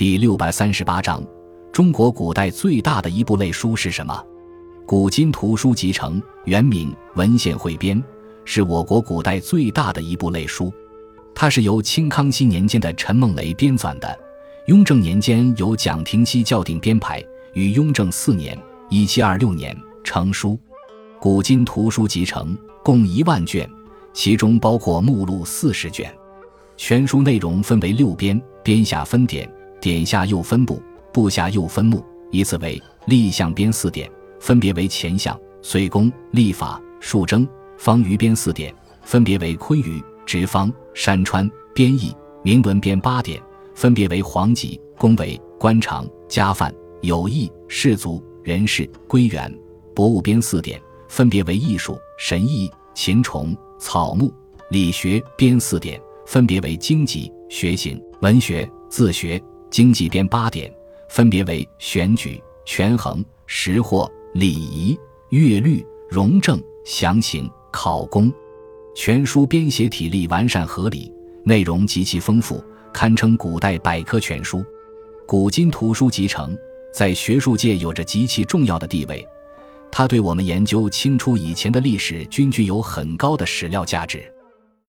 第六百三十八章：中国古代最大的一部类书是什么？《古今图书集成》原名《文献汇编》，是我国古代最大的一部类书。它是由清康熙年间的陈梦雷编纂的，雍正年间由蒋廷锡校订编排，于雍正四年（一七二六年）成书。《古今图书集成》共一万卷，其中包括目录四十卷。全书内容分为六编，编下分点。点下又分部，部下又分目，依次为立项编四点，分别为前项、岁宫、历法、数征；方舆编四点，分别为坤舆、直方、山川、编译；铭文编八点，分别为黄籍、宫闱、官场、家范、友谊、士族、人事、归元；博物编四点，分别为艺术、神艺、禽虫、草木；理学编四点，分别为经济、学行、文学、自学。经济编八点，分别为选举、权衡、识货、礼仪、乐律、容政、详情、考功。全书编写体例完善合理，内容极其丰富，堪称古代百科全书。古今图书集成在学术界有着极其重要的地位，它对我们研究清初以前的历史均具有很高的史料价值。